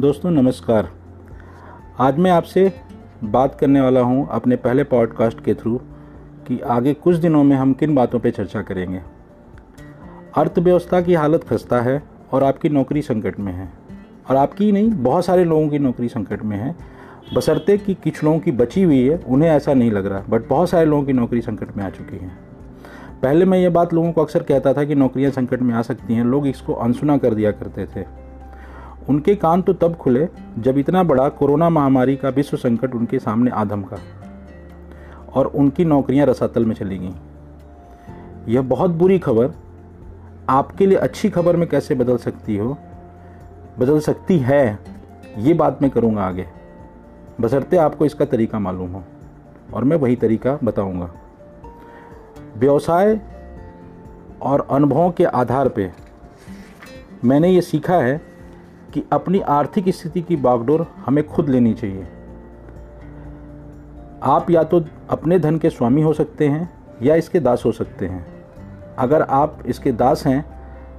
दोस्तों, नमस्कार। आज मैं आपसे बात करने वाला हूँ अपने पहले पॉडकास्ट के थ्रू कि आगे कुछ दिनों में हम किन बातों पर चर्चा करेंगे। अर्थव्यवस्था की हालत खस्ता है और आपकी नौकरी संकट में है। और आपकी ही नहीं, बहुत सारे लोगों की नौकरी संकट में है। बसरते कि कुछ लोगों की बची हुई है, उन्हें ऐसा नहीं लग रहा बट बहुत सारे लोगों की नौकरी संकट में आ चुकी है। पहले मैं ये बात लोगों को अक्सर कहता था कि नौकरियाँ संकट में आ सकती हैं, लोग इसको अनसुना कर दिया करते थे। उनके कान तो तब खुले जब इतना बड़ा कोरोना महामारी का विश्व संकट उनके सामने आधम का और उनकी नौकरियाँ रसातल में चली गईं। यह बहुत बुरी खबर आपके लिए अच्छी खबर में कैसे बदल सकती हो? बदल सकती है, ये बात मैं करूँगा आगे। बसरते आपको इसका तरीका मालूम हो और मैं वही तरीका बताऊँगा। व्यवसाय और अनुभवों के आधार पे मैंने ये सीखा है कि अपनी आर्थिक स्थिति की बागडोर हमें खुद लेनी चाहिए। आप या तो अपने धन के स्वामी हो सकते हैं या इसके दास हो सकते हैं। अगर आप इसके दास हैं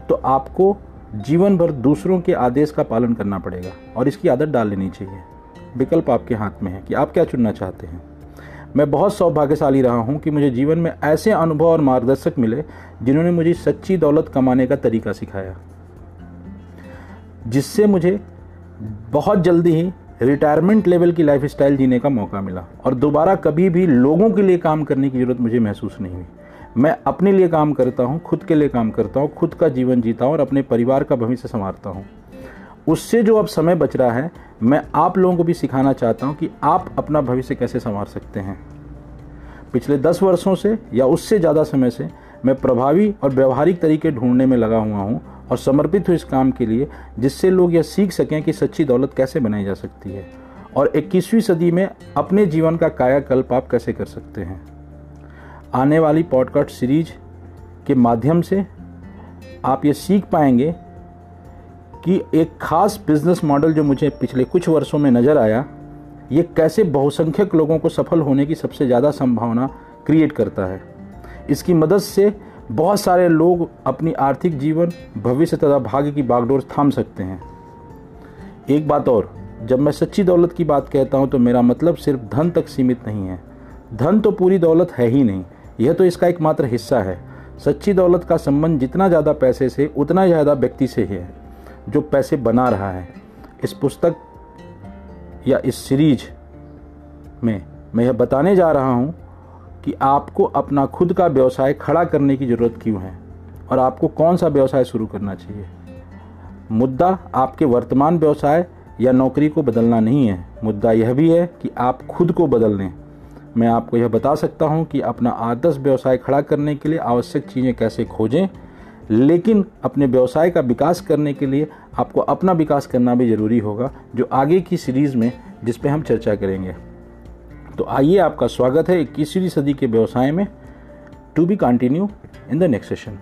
तो आपको जीवन भर दूसरों के आदेश का पालन करना पड़ेगा और इसकी आदत डाल लेनी चाहिए। विकल्प आपके हाथ में है कि आप क्या चुनना चाहते हैं। मैं बहुत सौभाग्यशाली रहा हूँ कि मुझे जीवन में ऐसे अनुभव और मार्गदर्शक मिले जिन्होंने मुझे सच्ची दौलत कमाने का तरीका सिखाया। जिससे मुझे बहुत जल्दी ही रिटायरमेंट लेवल की लाइफ स्टाइल जीने का मौका मिला। और दोबारा कभी भी लोगों के लिए काम करने की ज़रूरत मुझे महसूस नहीं हुई। मैं अपने लिए काम करता हूँ, खुद के लिए काम करता हूँ, खुद का जीवन जीता हूँ और अपने परिवार का भविष्य संवारता हूँ। उससे जो अब समय बच रहा है, मैं आप लोगों को भी सिखाना चाहता हूँ कि आप अपना भविष्य कैसे संवार सकते हैं। पिछले दस वर्षों से या उससे ज़्यादा समय से मैं प्रभावी और व्यवहारिक तरीके ढूँढने में लगा हुआ हूँ और समर्पित हूँ इस काम के लिए, जिससे लोग यह सीख सकें कि सच्ची दौलत कैसे बनाई जा सकती है और 21वीं सदी में अपने जीवन का कायाकल्प आप कैसे कर सकते हैं। आने वाली पॉडकास्ट सीरीज़ के माध्यम से आप ये सीख पाएँगे कि एक खास बिज़नेस मॉडल जो मुझे पिछले कुछ वर्षों में नज़र आया, ये कैसे बहुसंख्यक लोगों को सफल होने की सबसे ज़्यादा संभावना क्रिएट करता है। इसकी मदद से बहुत सारे लोग अपनी आर्थिक जीवन, भविष्य तथा भाग्य की बागडोर थाम सकते हैं। एक बात और, जब मैं सच्ची दौलत की बात कहता हूँ तो मेरा मतलब सिर्फ़ धन तक सीमित नहीं है। धन तो पूरी दौलत है ही नहीं, यह तो इसका एकमात्र हिस्सा है। सच्ची दौलत का संबंध जितना ज़्यादा पैसे से, उतना ज़्यादा व्यक्ति से ही है, जो पैसे बना रहा है। इस पुस्तक या इस सीरीज़ में मैं यह बताने जा रहा हूँ कि आपको अपना खुद का व्यवसाय खड़ा करने की ज़रूरत क्यों है? और आपको कौन सा व्यवसाय शुरू करना चाहिए? मुद्दा आपके वर्तमान व्यवसाय या नौकरी को बदलना नहीं है। मुद्दा यह भी है कि आप खुद को बदल लें। मैं आपको यह बता सकता हूँ कि अपना आदर्श व्यवसाय खड़ा करने के लिए आवश्यक चीज़ें कैसे खोजें, लेकिन अपने व्यवसाय का विकास करने के लिए आपको अपना विकास करना भी ज़रूरी होगा, जो आगे की सीरीज़ में जिस पे हम चर्चा करेंगे। तो आइए आपका स्वागत है इक्कीसवीं सदी के व्यवसाय में to be continue in the next session